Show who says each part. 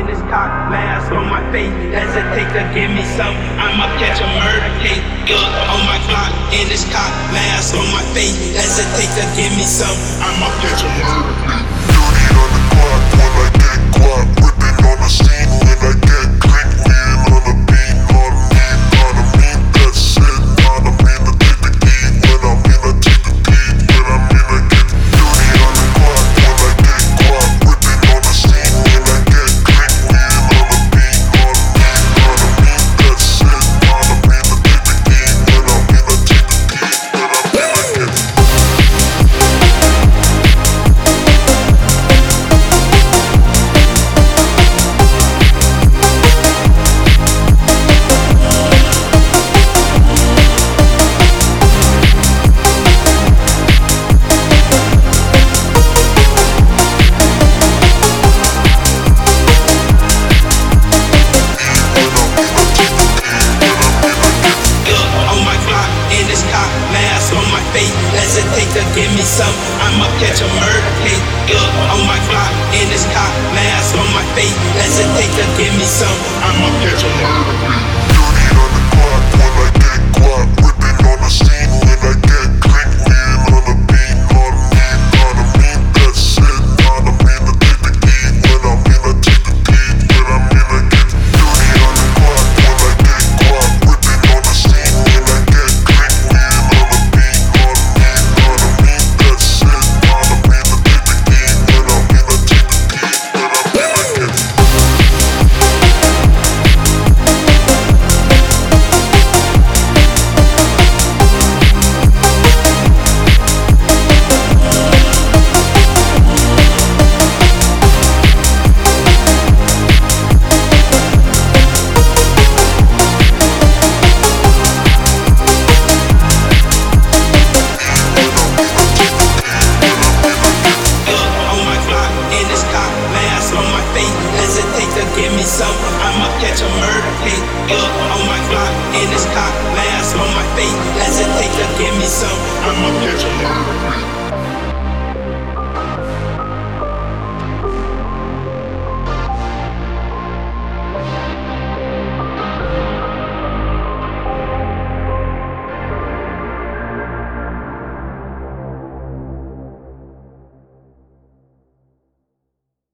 Speaker 1: in this cock mask on my face. Hesitate to give me some. I'ma catch a murder case. Look on my clock in this cock mask on my face. Hesitate to give me some. I'ma catch a murder case.
Speaker 2: Dirty on the clock.
Speaker 1: face. Hesitate to give me some. I'ma catch a murder case. Gun on my clock, in this cop mask on my face. Hesitate to give me some. I'ma catch a murder faith. Hesitate to give me some, I'ma catch a murder case.